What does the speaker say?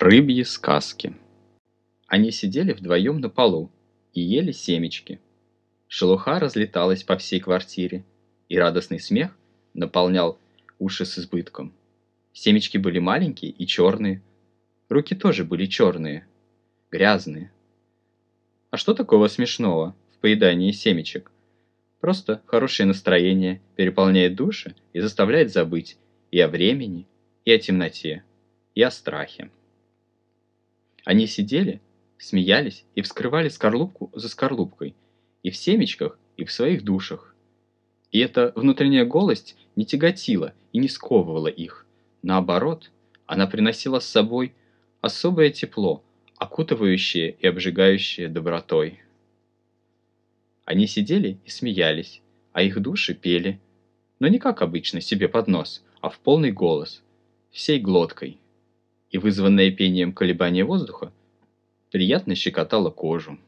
Рыбьи сказки. Они сидели вдвоем на полу и ели семечки. Шелуха разлеталась по всей квартире, и радостный смех наполнял уши с избытком. Семечки были маленькие и черные. Руки тоже были черные, грязные. А что такого смешного в поедании семечек? Просто хорошее настроение переполняет души и заставляет забыть и о времени, и о темноте, и о страхе. Они сидели, смеялись и вскрывали скорлупку за скорлупкой, и в семечках, и в своих душах. И эта внутренняя голость не тяготила и не сковывала их. Наоборот, она приносила с собой особое тепло, окутывающее и обжигающее добротой. Они сидели и смеялись, а их души пели, но не как обычно себе под нос, а в полный голос, всей глоткой и вызванное пением колебания воздуха приятно щекотало кожу.